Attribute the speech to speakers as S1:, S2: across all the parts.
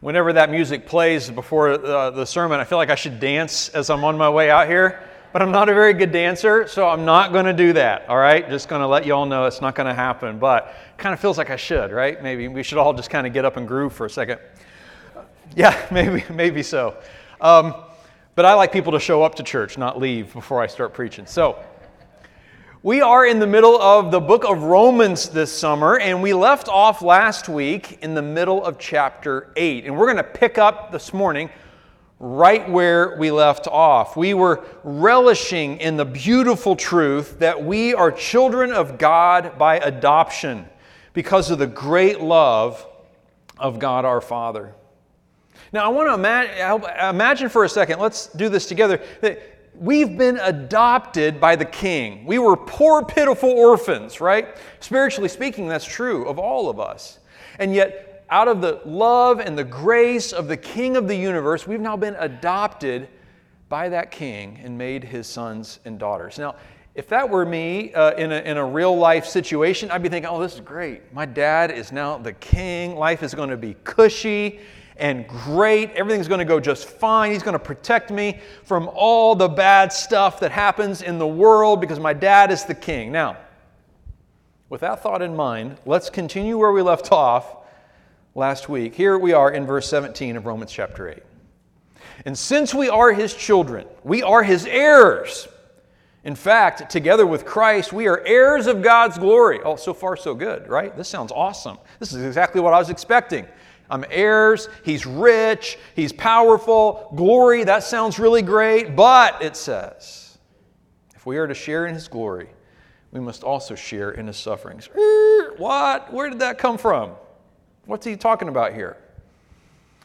S1: whenever that music plays before uh, the sermon, I feel like I should dance as I'm on my way out here. But I'm not a very good dancer, so I'm not going to do that. All right, just going to let you all know it's not going to happen. But kind of feels like I should, right? Maybe we should all just kind of get up and groove for a second. Yeah, maybe, maybe so. Um, but I like people to show up to church, not leave before I start preaching. So. We are in the middle of the book of Romans this summer, and we left off last week in the middle of chapter 8. And we're going to pick up this morning right where we left off. We were relishing in the beautiful truth that we are children of God by adoption because of the great love of God our Father. Now, I want to imagine, for a second, let's do this together, we've been adopted by the king. We were poor, pitiful orphans, right? Spiritually speaking, that's true of all of us. And yet, out of the love and the grace of the king of the universe, we've now been adopted by that king and made his sons and daughters. Now, if that were me uh, in, a, in a real life situation, I'd be thinking, oh, this is great. My dad is now the king. Life is going to be cushy and great. Everything's going to go just fine. He's going to protect me from all the bad stuff that happens in the world because my dad is the king. Now, with that thought in mind, let's continue where we left off last week. Here we are in verse 17 of Romans chapter 8. And since we are his children, we are his heirs. In fact, together with Christ, we are heirs of God's glory. Oh, so far, so good, right? This sounds awesome. This is exactly what I was expecting. I'm heirs. He's rich. He's powerful. Glory, that sounds really great. But it says, if we are to share in his glory, we must also share in his sufferings. Er, what? Where did that come from? What's he talking about here?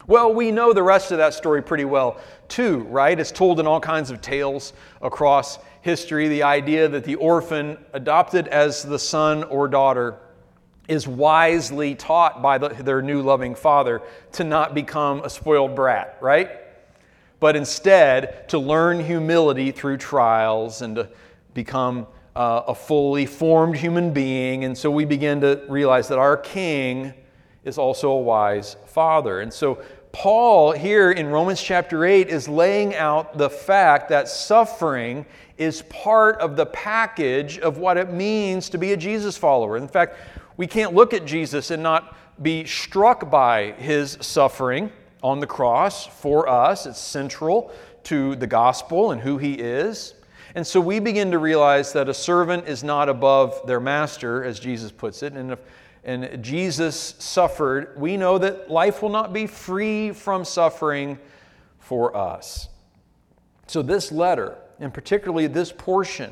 S1: Well, we know the rest of that story pretty well, too, right? It's told in all kinds of tales across history. The idea that the orphan, adopted as the son or daughter, is wisely taught by the, their new loving father to not become a spoiled brat, right? But instead to learn humility through trials and to become uh, a fully formed human being. And so we begin to realize that our king is also a wise father. And so Paul, here in Romans chapter 8, is laying out the fact that suffering is part of the package of what it means to be a Jesus follower. In fact, we can't look at Jesus and not be struck by his suffering on the cross for us. It's central to the gospel and who he is. And so we begin to realize that a servant is not above their master, as Jesus puts it. And if and Jesus suffered, we know that life will not be free from suffering for us. So, this letter, and particularly this portion,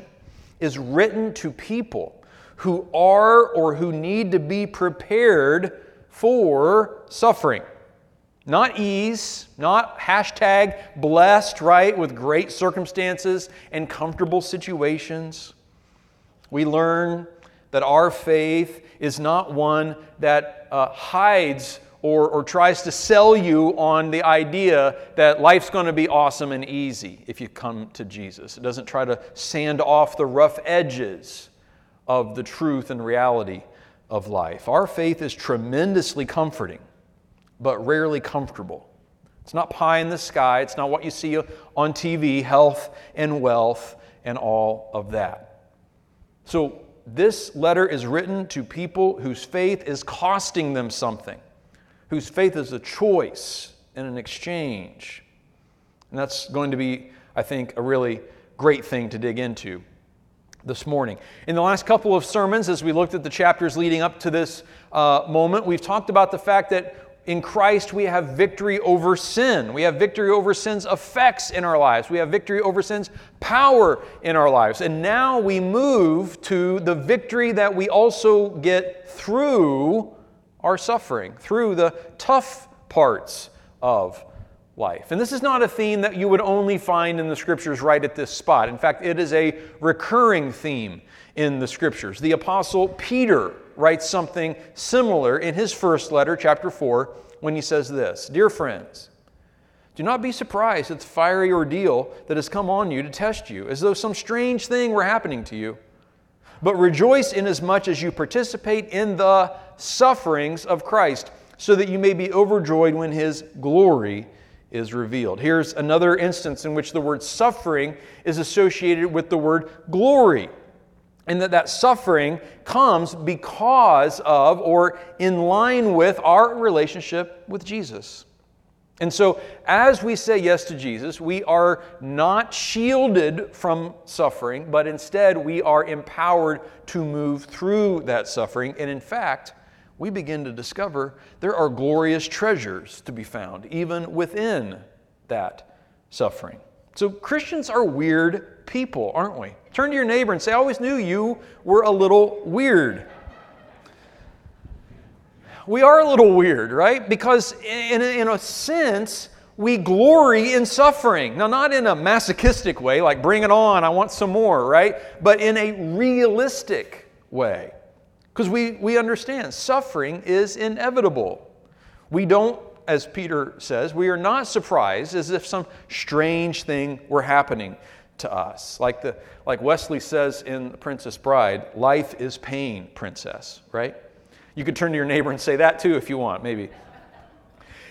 S1: is written to people who are or who need to be prepared for suffering. Not ease, not hashtag blessed, right, with great circumstances and comfortable situations. We learn that our faith is not one that uh, hides or, or tries to sell you on the idea that life's going to be awesome and easy if you come to Jesus. It doesn't try to sand off the rough edges of the truth and reality of life. Our faith is tremendously comforting, but rarely comfortable. It's not pie in the sky, it's not what you see on TV, health and wealth and all of that. So, this letter is written to people whose faith is costing them something, whose faith is a choice and an exchange. And that's going to be, I think, a really great thing to dig into this morning. In the last couple of sermons, as we looked at the chapters leading up to this uh, moment, we've talked about the fact that in Christ we have victory over sin. We have victory over sin's effects in our lives. We have victory over sin's power in our lives. And now we move to the victory that we also get through our suffering, through the tough parts of life. And this is not a theme that you would only find in the scriptures right at this spot. In fact, it is a recurring theme in the scriptures. The apostle Peter writes something similar in his first letter, chapter 4, when he says this Dear friends, do not be surprised at the fiery ordeal that has come on you to test you, as though some strange thing were happening to you. But rejoice inasmuch as you participate in the sufferings of Christ so that you may be overjoyed when his glory is revealed. Here's another instance in which the word suffering is associated with the word glory. And that that suffering comes because of or in line with our relationship with Jesus. And so, as we say yes to Jesus, we are not shielded from suffering, but instead we are empowered to move through that suffering. And in fact, we begin to discover there are glorious treasures to be found, even within that suffering. So, Christians are weird people, aren't we? Turn to your neighbor and say, I always knew you were a little weird. We are a little weird, right? Because, in a, in a sense, we glory in suffering. Now, not in a masochistic way, like bring it on, I want some more, right? But in a realistic way. Because we, we understand suffering is inevitable. We don't, as Peter says, we are not surprised as if some strange thing were happening to us. Like, the, like Westley says in The Princess Bride, life is pain, princess, right? You could turn to your neighbor and say that too if you want, maybe.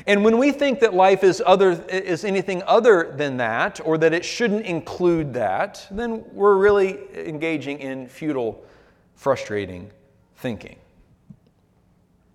S1: And when we think that life is, other, is anything other than that, or that it shouldn't include that, then we're really engaging in futile, frustrating thinking.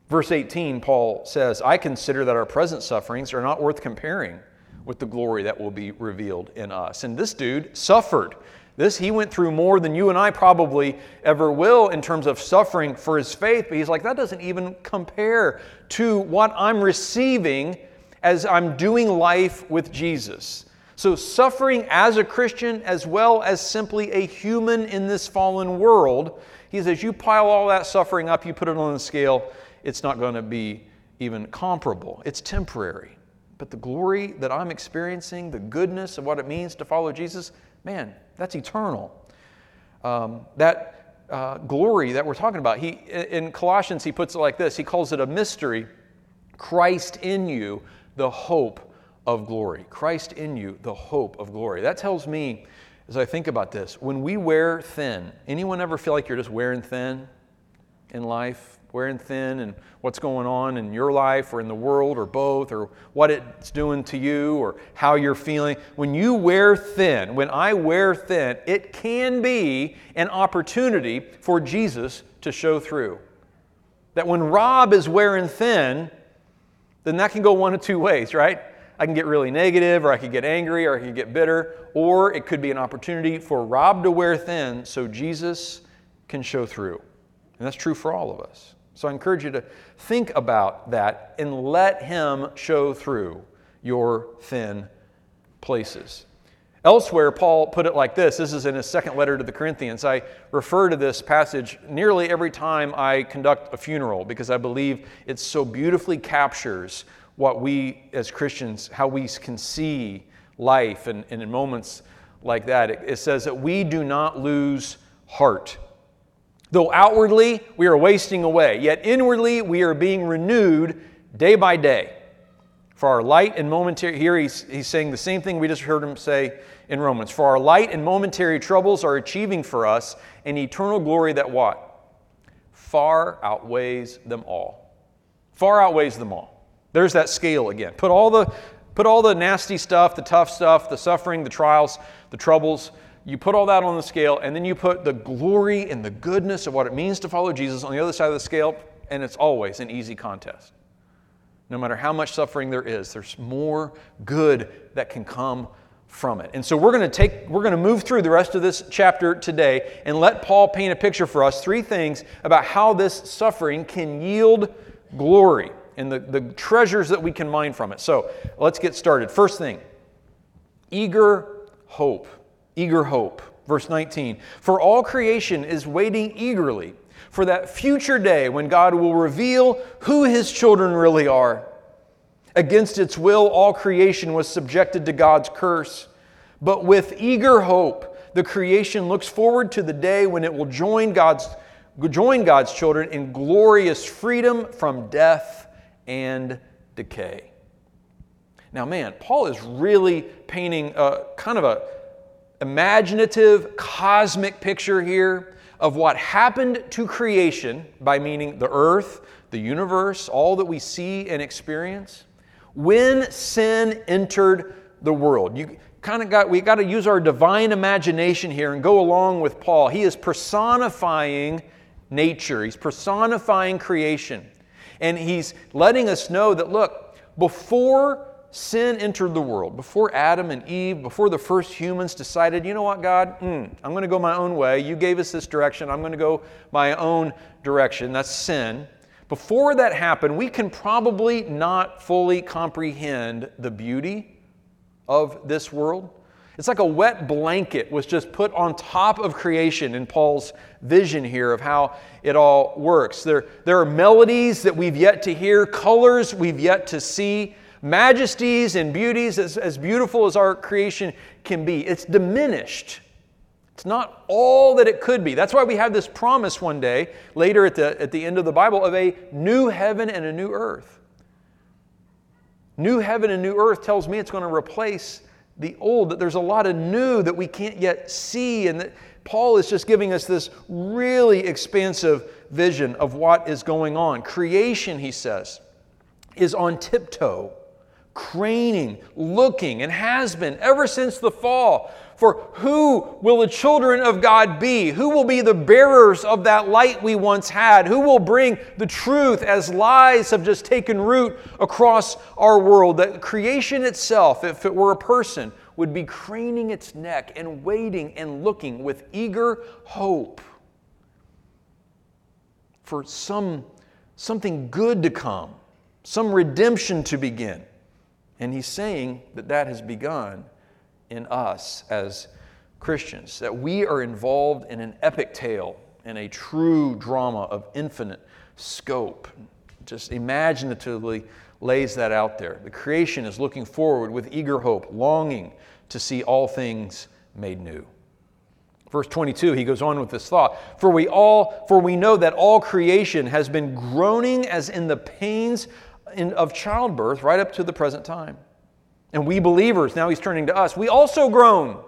S1: Verse 18, Paul says, I consider that our present sufferings are not worth comparing with the glory that will be revealed in us. And this dude suffered. This, he went through more than you and I probably ever will in terms of suffering for his faith, but he's like, that doesn't even compare to what I'm receiving as I'm doing life with Jesus. So, suffering as a Christian as well as simply a human in this fallen world he says, You pile all that suffering up, you put it on the scale, it's not going to be even comparable. It's temporary. But the glory that I'm experiencing, the goodness of what it means to follow Jesus, man, that's eternal. Um, that uh, glory that we're talking about, he, in Colossians, he puts it like this He calls it a mystery Christ in you, the hope of glory. Christ in you, the hope of glory. That tells me as I think about this, when we wear thin, anyone ever feel like you're just wearing thin in life? Wearing thin and what's going on in your life or in the world or both or what it's doing to you or how you're feeling. When you wear thin, when I wear thin, it can be an opportunity for Jesus to show through. That when Rob is wearing thin, then that can go one of two ways, right? I can get really negative, or I could get angry, or I could get bitter, or it could be an opportunity for Rob to wear thin so Jesus can show through. And that's true for all of us. So I encourage you to think about that and let Him show through your thin places. Elsewhere, Paul put it like this. This is in his second letter to the Corinthians. I refer to this passage nearly every time I conduct a funeral because I believe it so beautifully captures what we as Christians, how we can see life and, and in moments like that. It, it says that we do not lose heart. Though outwardly we are wasting away, yet inwardly we are being renewed day by day. For our light and momentary, here he's, he's saying the same thing we just heard him say in Romans. For our light and momentary troubles are achieving for us an eternal glory that what? Far outweighs them all. Far outweighs them all. There's that scale again. Put all the put all the nasty stuff, the tough stuff, the suffering, the trials, the troubles, you put all that on the scale, and then you put the glory and the goodness of what it means to follow Jesus on the other side of the scale, and it's always an easy contest. No matter how much suffering there is, there's more good that can come from it. And so we're going to take we're going to move through the rest of this chapter today and let Paul paint a picture for us three things about how this suffering can yield glory and the, the treasures that we can mine from it. So let's get started. First thing eager hope. Eager hope. Verse 19 For all creation is waiting eagerly for that future day when God will reveal who his children really are. Against its will, all creation was subjected to God's curse. But with eager hope, the creation looks forward to the day when it will join God's, join God's children in glorious freedom from death and decay. Now, man, Paul is really painting a kind of a imaginative, cosmic picture here of what happened to creation, by meaning the earth, the universe, all that we see and experience, when sin entered the world. You kind of got we got to use our divine imagination here and go along with Paul. He is personifying nature. He's personifying creation. And he's letting us know that look, before sin entered the world, before Adam and Eve, before the first humans decided, you know what, God, mm, I'm going to go my own way. You gave us this direction. I'm going to go my own direction. That's sin. Before that happened, we can probably not fully comprehend the beauty of this world. It's like a wet blanket was just put on top of creation in Paul's vision here of how it all works. There, there are melodies that we've yet to hear, colors we've yet to see majesties and beauties as, as beautiful as our creation can be. It's diminished. It's not all that it could be. That's why we have this promise one day, later at the, at the end of the Bible, of a new heaven and a new earth. New heaven and new earth tells me it's going to replace the old, that there's a lot of new that we can't yet see, and that Paul is just giving us this really expansive vision of what is going on. Creation, he says, is on tiptoe craning, looking, and has been ever since the fall. For who will the children of God be? Who will be the bearers of that light we once had? Who will bring the truth as lies have just taken root across our world? That creation itself, if it were a person, would be craning its neck and waiting and looking with eager hope for some, something good to come, some redemption to begin. And he's saying that that has begun in us as Christians, that we are involved in an epic tale in a true drama of infinite scope. Just imaginatively lays that out there. The creation is looking forward with eager hope, longing to see all things made new. Verse 22, he goes on with this thought For we all, for we know that all creation has been groaning as in the pains in, of childbirth right up to the present time. And we believers, now he's turning to us, we also groan,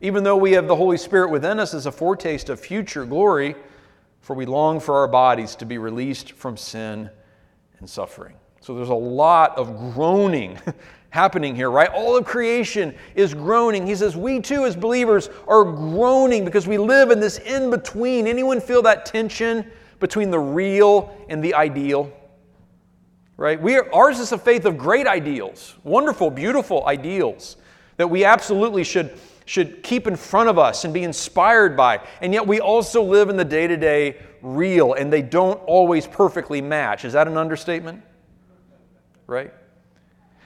S1: even though we have the Holy Spirit within us as a foretaste of future glory, for we long for our bodies to be released from sin and suffering. So there's a lot of groaning happening here, right? All of creation is groaning. He says, We too, as believers, are groaning because we live in this in between. Anyone feel that tension between the real and the ideal? Right? We are, ours is a faith of great ideals, wonderful, beautiful ideals that we absolutely should, should keep in front of us and be inspired by. And yet we also live in the day to day real, and they don't always perfectly match. Is that an understatement? Right?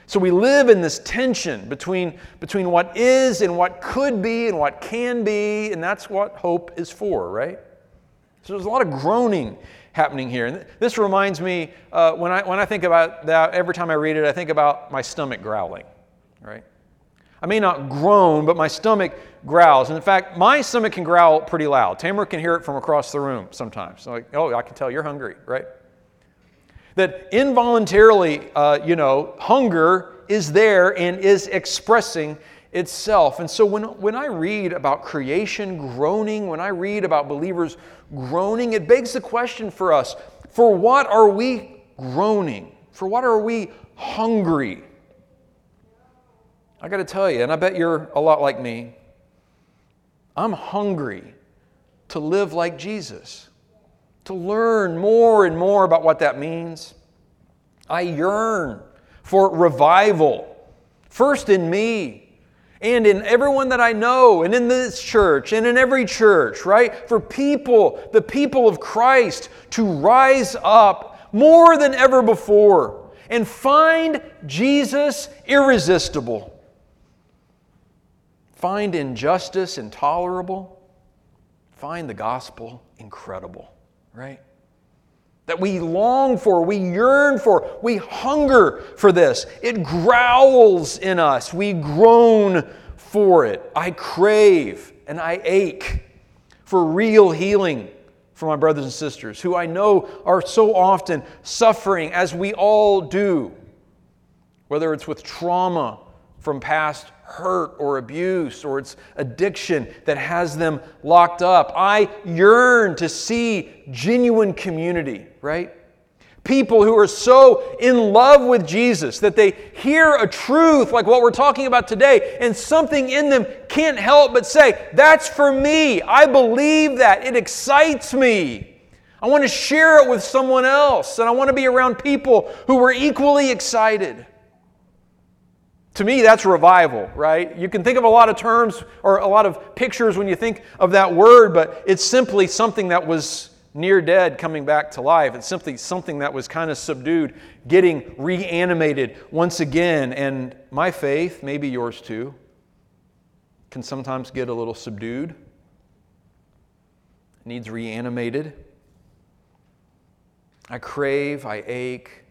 S1: So we live in this tension between, between what is and what could be and what can be, and that's what hope is for, right? So there's a lot of groaning happening here. And this reminds me, uh, when, I, when I think about that, every time I read it, I think about my stomach growling, right? I may not groan, but my stomach growls. And in fact, my stomach can growl pretty loud. Tamara can hear it from across the room sometimes. So like, oh, I can tell you're hungry, right? That involuntarily, uh, you know, hunger is there and is expressing itself. And so when, when I read about creation groaning, when I read about believers groaning, it begs the question for us for what are we groaning? For what are we hungry? I got to tell you, and I bet you're a lot like me, I'm hungry to live like Jesus, to learn more and more about what that means. I yearn for revival, first in me, and in everyone that I know, and in this church, and in every church, right? For people, the people of Christ, to rise up more than ever before and find Jesus irresistible. Find injustice intolerable. Find the gospel incredible, right? That we long for, we yearn for, we hunger for this. It growls in us, we groan for it. I crave and I ache for real healing for my brothers and sisters who I know are so often suffering, as we all do, whether it's with trauma from past hurt or abuse or it's addiction that has them locked up. I yearn to see genuine community, right? People who are so in love with Jesus that they hear a truth like what we're talking about today, and something in them can't help but say, That's for me. I believe that. It excites me. I want to share it with someone else, and I want to be around people who are equally excited. To me, that's revival, right? You can think of a lot of terms or a lot of pictures when you think of that word, but it's simply something that was near dead coming back to life. It's simply something that was kind of subdued, getting reanimated once again. And my faith, maybe yours too, can sometimes get a little subdued, needs reanimated. I crave, I ache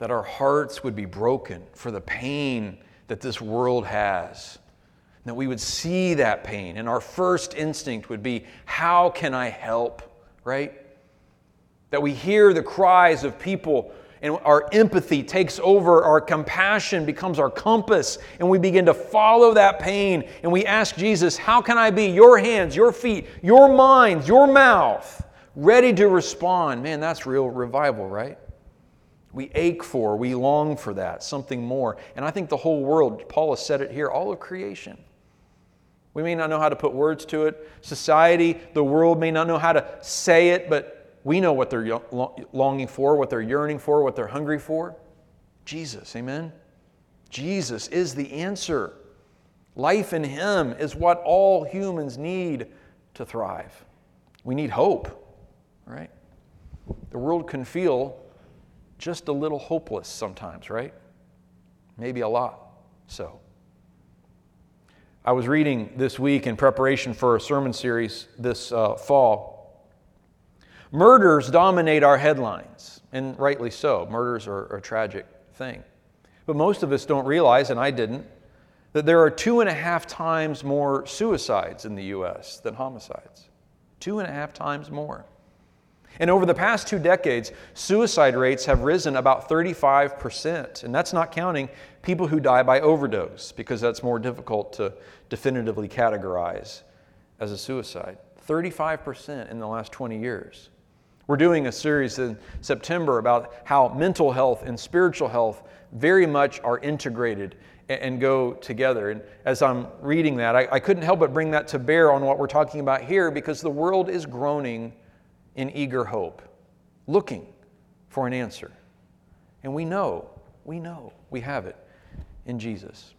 S1: that our hearts would be broken for the pain that this world has. That we would see that pain, and our first instinct would be, How can I help? Right? That we hear the cries of people, and our empathy takes over, our compassion becomes our compass, and we begin to follow that pain, and we ask Jesus, How can I be your hands, your feet, your minds, your mouth, ready to respond? Man, that's real revival, right? We ache for, we long for that, something more. And I think the whole world, Paul has said it here, all of creation. We may not know how to put words to it. Society, the world may not know how to say it, but we know what they're longing for, what they're yearning for, what they're hungry for. Jesus, amen? Jesus is the answer. Life in Him is what all humans need to thrive. We need hope, right? The world can feel just a little hopeless sometimes, right? Maybe a lot so. I was reading this week in preparation for a sermon series this uh, fall. Murders dominate our headlines, and rightly so. Murders are a tragic thing. But most of us don't realize, and I didn't, that there are two and a half times more suicides in the U.S. than homicides. Two and a half times more. And over the past two decades, suicide rates have risen about 35%. And that's not counting people who die by overdose, because that's more difficult to definitively categorize as a suicide. 35% in the last 20 years. We're doing a series in September about how mental health and spiritual health very much are integrated and go together. And as I'm reading that, I, I couldn't help but bring that to bear on what we're talking about here because the world is groaning in eager hope, looking for an answer. And we know, we know we have it in Jesus.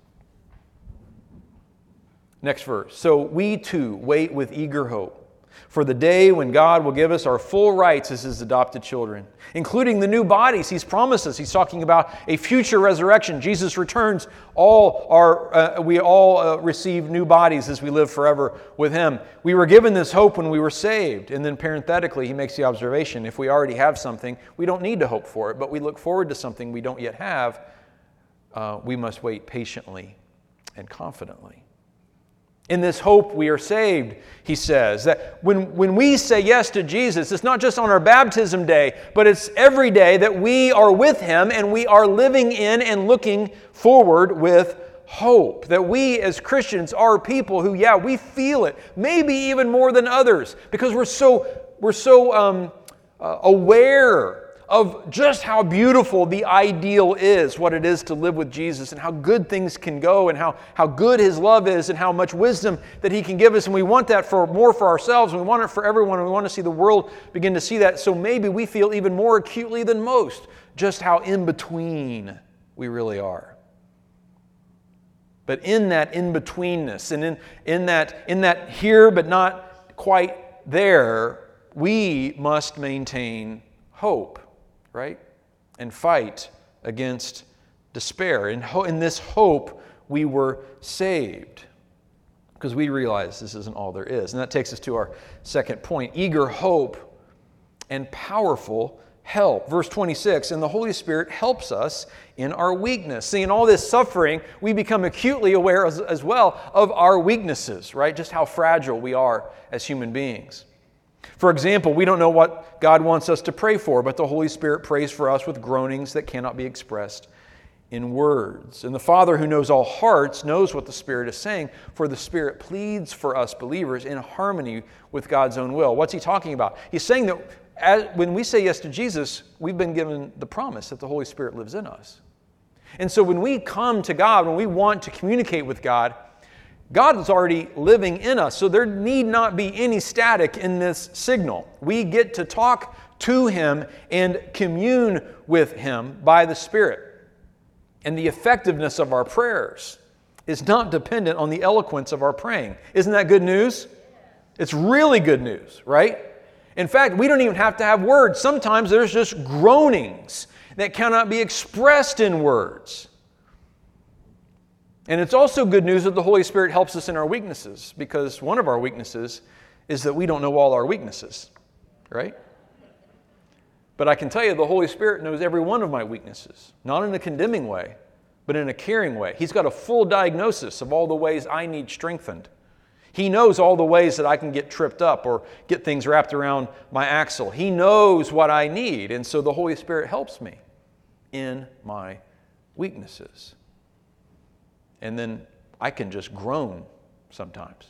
S1: Next verse. So we too wait with eager hope for the day when God will give us our full rights as His adopted children, including the new bodies He's promised us. He's talking about a future resurrection. Jesus returns, all our, uh, we all uh, receive new bodies as we live forever with Him. We were given this hope when we were saved. And then parenthetically, He makes the observation if we already have something, we don't need to hope for it, but we look forward to something we don't yet have. Uh, we must wait patiently and confidently. In this hope, we are saved, he says. That when, when we say yes to Jesus, it's not just on our baptism day, but it's every day that we are with him and we are living in and looking forward with hope. That we as Christians are people who, yeah, we feel it, maybe even more than others, because we're so, we're so um, uh, aware of just how beautiful the ideal is, what it is to live with Jesus, and how good things can go, and how, how good His love is, and how much wisdom that He can give us. And we want that for more for ourselves, and we want it for everyone, and we want to see the world begin to see that. So maybe we feel even more acutely than most just how in between we really are. But in that in betweenness, and in, in, that, in that here but not quite there, we must maintain hope right? And fight against despair. In, ho- in this hope, we were saved because we realize this isn't all there is. And that takes us to our second point eager hope and powerful help. Verse 26 And the Holy Spirit helps us in our weakness. See, in all this suffering, we become acutely aware as, as well of our weaknesses, right? Just how fragile we are as human beings. For example, we don't know what God wants us to pray for, but the Holy Spirit prays for us with groanings that cannot be expressed in words. And the Father who knows all hearts knows what the Spirit is saying, for the Spirit pleads for us believers in harmony with God's own will. What's he talking about? He's saying that as, when we say yes to Jesus, we've been given the promise that the Holy Spirit lives in us. And so when we come to God, when we want to communicate with God, God is already living in us. So there need not be any static in this signal. We get to talk to Him and commune with Him by the Spirit. And the effectiveness of our prayers is not dependent on the eloquence of our praying. Isn't that good news? It's really good news, right? In fact, we don't even have to have words. Sometimes there's just groanings that cannot be expressed in words. And it's also good news that the Holy Spirit helps us in our weaknesses because one of our weaknesses is that we don't know all our weaknesses, right? But I can tell you the Holy Spirit knows every one of my weaknesses, not in a condemning way, but in a caring way. He's got a full diagnosis of all the ways I need strengthened. He knows all the ways that I can get tripped up or get things wrapped around my axle. He knows what I need, and so the Holy Spirit helps me in my weaknesses. And then I can just groan sometimes.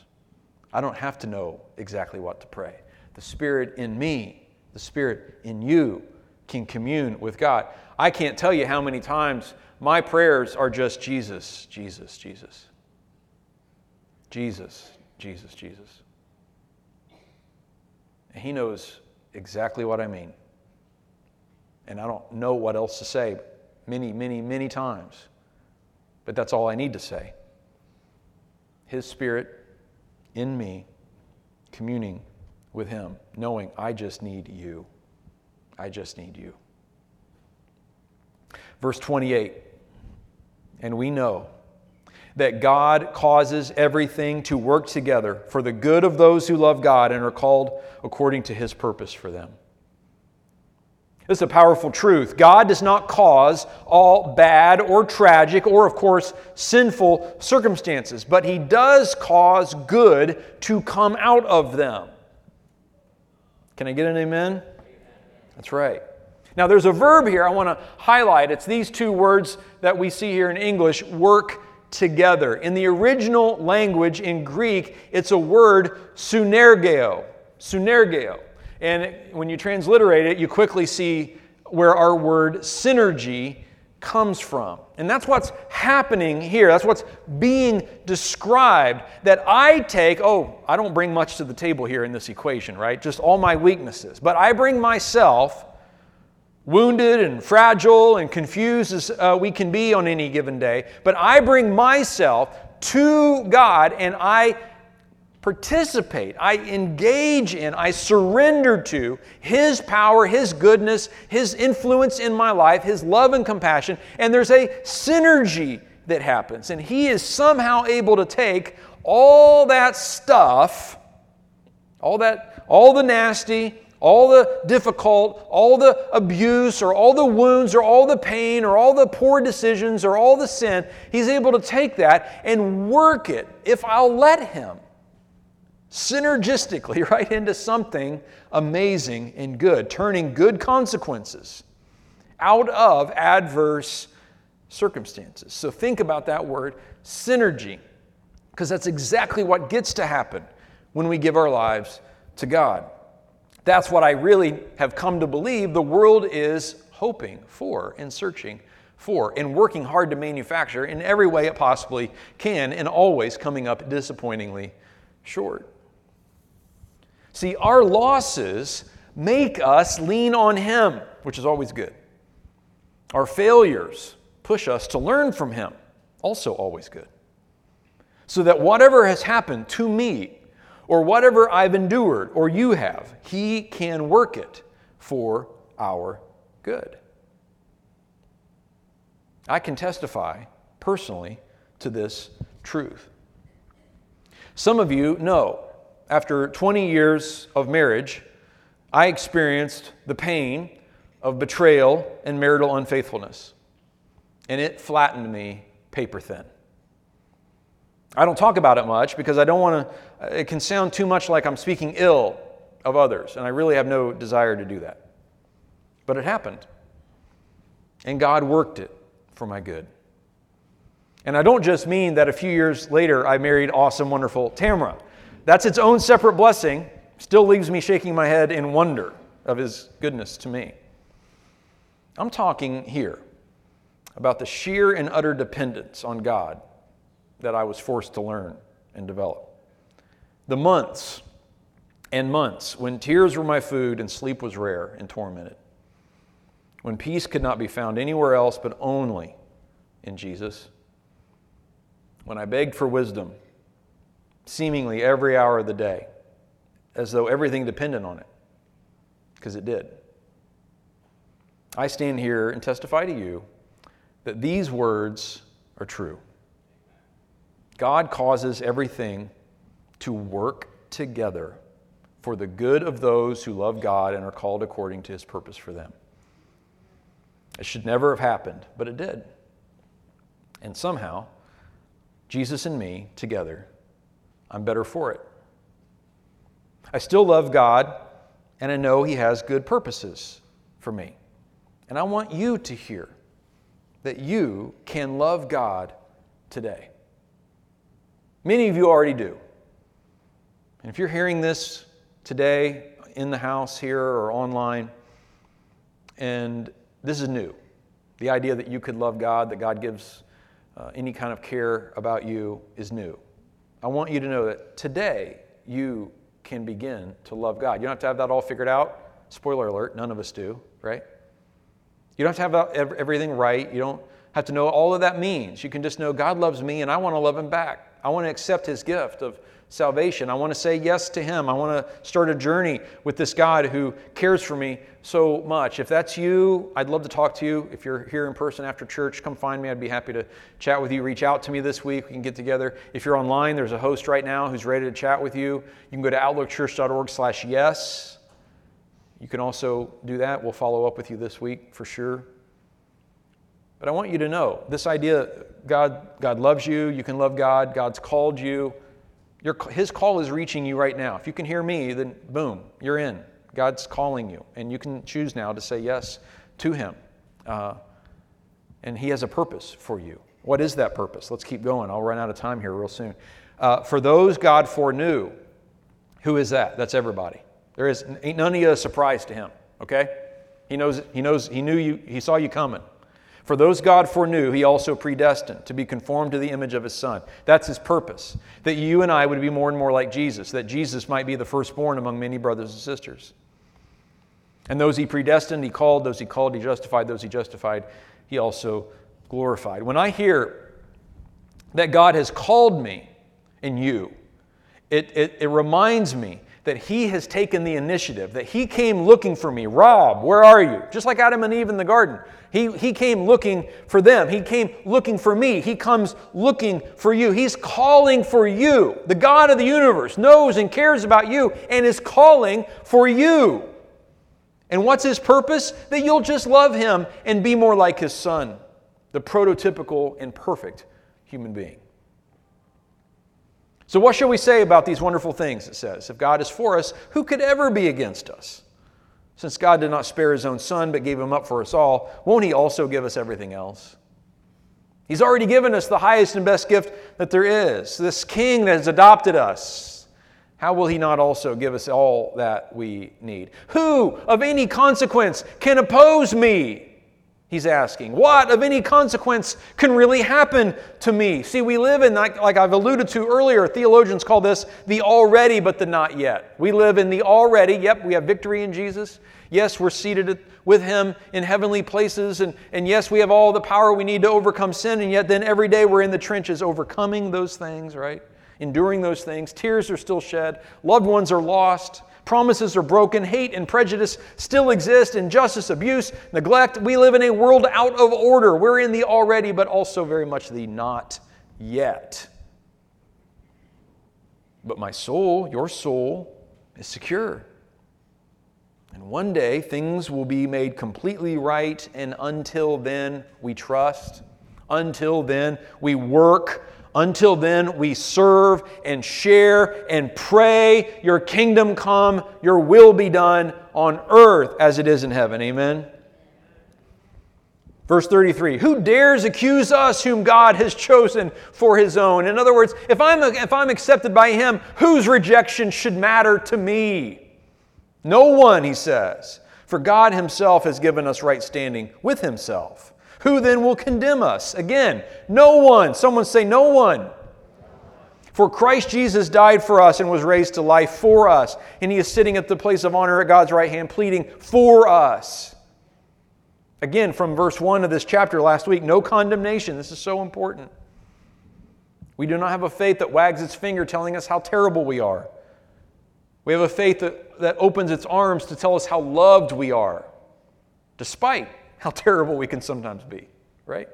S1: I don't have to know exactly what to pray. The Spirit in me, the Spirit in you can commune with God. I can't tell you how many times my prayers are just Jesus, Jesus, Jesus. Jesus, Jesus, Jesus. And He knows exactly what I mean. And I don't know what else to say many, many, many times. But that's all I need to say. His Spirit in me, communing with Him, knowing I just need you. I just need you. Verse 28 And we know that God causes everything to work together for the good of those who love God and are called according to His purpose for them. This is a powerful truth. God does not cause all bad or tragic or, of course, sinful circumstances, but He does cause good to come out of them. Can I get an amen? That's right. Now, there's a verb here I want to highlight. It's these two words that we see here in English work together. In the original language in Greek, it's a word sunergeo. Sunergeo. And when you transliterate it, you quickly see where our word synergy comes from. And that's what's happening here. That's what's being described. That I take, oh, I don't bring much to the table here in this equation, right? Just all my weaknesses. But I bring myself, wounded and fragile and confused as uh, we can be on any given day, but I bring myself to God and I participate, I engage in, I surrender to His power, His goodness, His influence in my life, His love and compassion, and there's a synergy that happens. And He is somehow able to take all that stuff, all that, all the nasty, all the difficult, all the abuse, or all the wounds, or all the pain, or all the poor decisions, or all the sin, He's able to take that and work it. If I'll let Him synergistically right into something amazing and good, turning good consequences out of adverse circumstances. So think about that word, synergy, because that's exactly what gets to happen when we give our lives to God. That's what I really have come to believe the world is hoping for and searching for and working hard to manufacture in every way it possibly can and always coming up disappointingly short. See, our losses make us lean on Him, which is always good. Our failures push us to learn from Him, also always good. So that whatever has happened to me, or whatever I've endured, or you have, He can work it for our good. I can testify personally to this truth. Some of you know after 20 years of marriage, I experienced the pain of betrayal and marital unfaithfulness. And it flattened me paper thin. I don't talk about it much because I don't want to, it can sound too much like I'm speaking ill of others, and I really have no desire to do that. But it happened. And God worked it for my good. And I don't just mean that a few years later I married awesome, wonderful Tamara. That's its own separate blessing, still leaves me shaking my head in wonder of his goodness to me. I'm talking here about the sheer and utter dependence on God that I was forced to learn and develop. The months and months when tears were my food and sleep was rare and tormented. When peace could not be found anywhere else but only in Jesus. When I begged for wisdom, seemingly every hour of the day, as though everything depended on it, because it did. I stand here and testify to you that these words are true. God causes everything to work together for the good of those who love God and are called according to his purpose for them. It should never have happened, but it did. And somehow, Jesus and me together, I'm better for it. I still love God, and I know He has good purposes for me. And I want you to hear that you can love God today. Many of you already do. And if you're hearing this today in the house here or online, and this is new the idea that you could love God, that God gives uh, any kind of care about you, is new. I want you to know that today you can begin to love God. You don't have to have that all figured out. Spoiler alert, none of us do, right? You don't have to have everything right. You don't have to know all of that means. You can just know God loves me and I want to love him back. I want to accept his gift of salvation. I want to say yes to him. I want to start a journey with this God who cares for me so much. If that's you, I'd love to talk to you. If you're here in person after church, come find me. I'd be happy to chat with you. Reach out to me this week. We can get together. If you're online, there's a host right now who's ready to chat with you. You can go to outlookchurch.org/yes. You can also do that. We'll follow up with you this week for sure. But I want you to know this idea God, God loves you, you can love God, God's called you. Your, his call is reaching you right now. If you can hear me, then boom, you're in. God's calling you, and you can choose now to say yes to Him. Uh, and He has a purpose for you. What is that purpose? Let's keep going. I'll run out of time here real soon. Uh, for those God foreknew, who is that? That's everybody. There is ain't none of you a surprise to Him. Okay? He knows. He knows. He knew you. He saw you coming. For those God foreknew, he also predestined to be conformed to the image of his Son. That's his purpose, that you and I would be more and more like Jesus, that Jesus might be the firstborn among many brothers and sisters. And those he predestined, he called, those he called, he justified, those he justified, he also glorified. When I hear that God has called me and you, it, it, it reminds me that he has taken the initiative, that he came looking for me. Rob, where are you? Just like Adam and Eve in the garden. He, he came looking for them. He came looking for me. He comes looking for you. He's calling for you. The God of the universe knows and cares about you and is calling for you. And what's his purpose? That you'll just love him and be more like his son, the prototypical and perfect human being. So, what shall we say about these wonderful things? It says, If God is for us, who could ever be against us? Since God did not spare his own son, but gave him up for us all, won't he also give us everything else? He's already given us the highest and best gift that there is, this king that has adopted us. How will he not also give us all that we need? Who of any consequence can oppose me? He's asking, what of any consequence can really happen to me? See, we live in, like, like, I've alluded to earlier, theologians call this the already but the not yet. We live in the already, yep, we have victory in Jesus. Yes, we're seated with Him in heavenly places, and, and yes, we have all the power we need to overcome sin, and yet then every day we're in the trenches overcoming those things, right? Enduring those things. Tears are still shed, loved ones are lost. Promises are broken, hate and prejudice still exist, injustice, abuse, neglect. We live in a world out of order. We're in the already, but also very much the not yet. But my soul, your soul, is secure. And one day things will be made completely right, and until then, we trust. Until then, we work until then, we serve and share and pray, Your kingdom come, Your will be done on earth as it is in heaven. Amen. Verse 33 Who dares accuse us whom God has chosen for his own? In other words, if I'm, if I'm accepted by him, whose rejection should matter to me? No one, he says. For God himself has given us right standing with himself. Who then will condemn us? Again, no one. Someone say, No one. For Christ Jesus died for us and was raised to life for us, and he is sitting at the place of honor at God's right hand, pleading for us. Again, from verse 1 of this chapter last week, no condemnation. This is so important. We do not have a faith that wags its finger telling us how terrible we are. We have a faith that, that opens its arms to tell us how loved we are, despite how terrible we can sometimes be, right?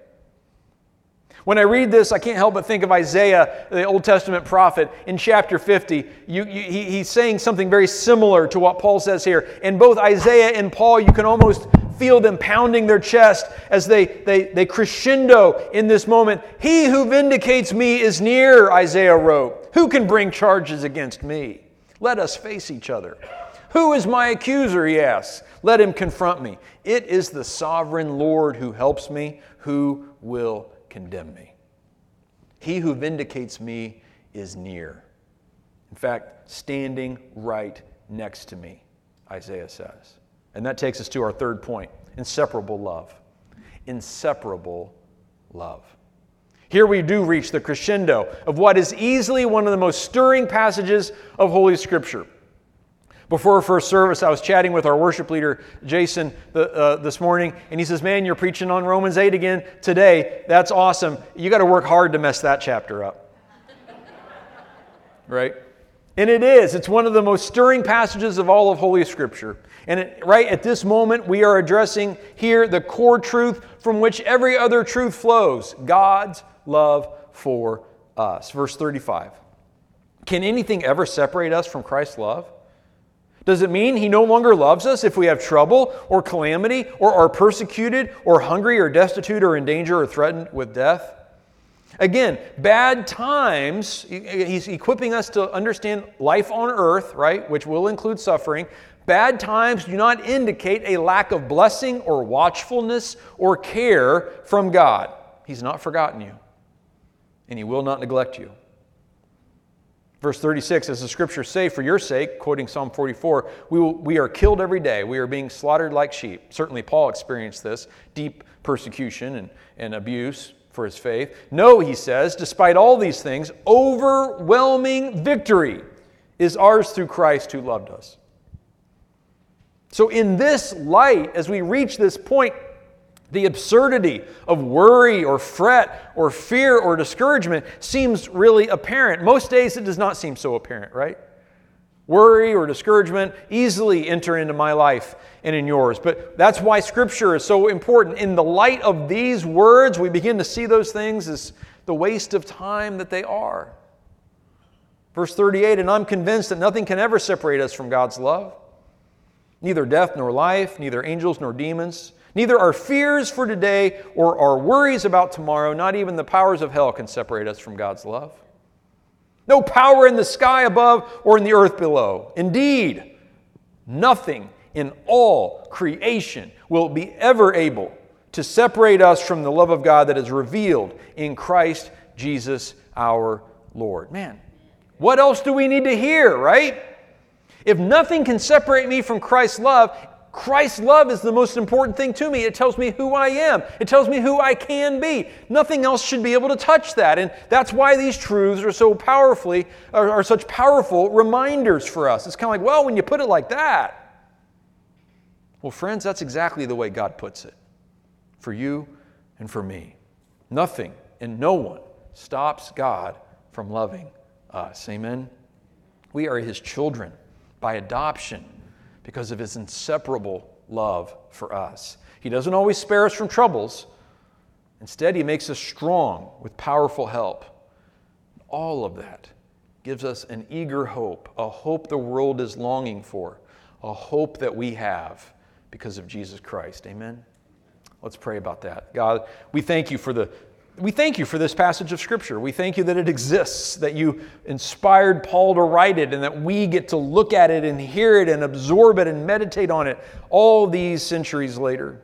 S1: When I read this, I can't help but think of Isaiah, the Old Testament prophet, in chapter 50. You, you, he, he's saying something very similar to what Paul says here. In both Isaiah and Paul, you can almost feel them pounding their chest as they, they, they crescendo in this moment. He who vindicates me is near, Isaiah wrote. Who can bring charges against me? Let us face each other. Who is my accuser? He asks. Let him confront me. It is the sovereign Lord who helps me. Who will condemn me? He who vindicates me is near. In fact, standing right next to me, Isaiah says. And that takes us to our third point inseparable love. Inseparable love. Here we do reach the crescendo of what is easily one of the most stirring passages of Holy Scripture. Before first service, I was chatting with our worship leader, Jason, the, uh, this morning, and he says, Man, you're preaching on Romans 8 again today. That's awesome. You got to work hard to mess that chapter up. right? And it is. It's one of the most stirring passages of all of Holy Scripture. And it, right at this moment, we are addressing here the core truth from which every other truth flows God's love for us. Verse 35. Can anything ever separate us from Christ's love? Does it mean he no longer loves us if we have trouble or calamity or are persecuted or hungry or destitute or in danger or threatened with death? Again, bad times, he's equipping us to understand life on earth, right, which will include suffering. Bad times do not indicate a lack of blessing or watchfulness or care from God. He's not forgotten you, and He will not neglect you. Verse 36, as the scriptures say, for your sake, quoting Psalm 44, we, will, we are killed every day. We are being slaughtered like sheep. Certainly, Paul experienced this deep persecution and, and abuse for his faith. No, he says, despite all these things, overwhelming victory is ours through Christ who loved us. So, in this light, as we reach this point, the absurdity of worry or fret or fear or discouragement seems really apparent. Most days it does not seem so apparent, right? Worry or discouragement easily enter into my life and in yours. But that's why Scripture is so important. In the light of these words, we begin to see those things as the waste of time that they are. Verse 38 And I'm convinced that nothing can ever separate us from God's love neither death nor life, neither angels nor demons. Neither our fears for today or our worries about tomorrow, not even the powers of hell, can separate us from God's love. No power in the sky above or in the earth below. Indeed, nothing in all creation will be ever able to separate us from the love of God that is revealed in Christ Jesus our Lord. Man, what else do we need to hear, right? If nothing can separate me from Christ's love, Christ's love is the most important thing to me. It tells me who I am, it tells me who I can be. Nothing else should be able to touch that. And that's why these truths are so powerfully, are, are such powerful reminders for us. It's kind of like, well, when you put it like that, well, friends, that's exactly the way God puts it for you and for me. Nothing and no one stops God from loving us. Amen? We are His children by adoption because of his inseparable love for us. He doesn't always spare us from troubles. Instead, he makes us strong with powerful help. All of that gives us an eager hope, a hope the world is longing for, a hope that we have because of Jesus Christ. Amen? Let's pray about that. God, we thank you for the we thank you for this passage of Scripture. We thank you that it exists, that you inspired Paul to write it, and that we get to look at it and hear it and absorb it and meditate on it all these centuries later.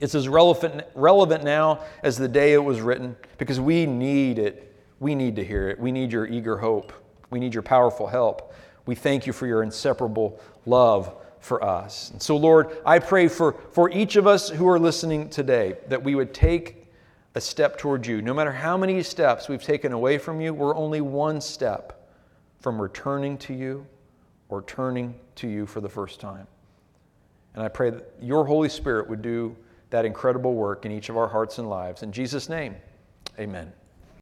S1: It's as relevant, relevant now as the day it was written because we need it. We need to hear it. We need your eager hope. We need your powerful help. We thank you for your inseparable love for us. And so, Lord, I pray for, for each of us who are listening today that we would take a step toward you. No matter how many steps we've taken away from you, we're only one step from returning to you or turning to you for the first time. And I pray that your Holy Spirit would do that incredible work in each of our hearts and lives. In Jesus' name, amen.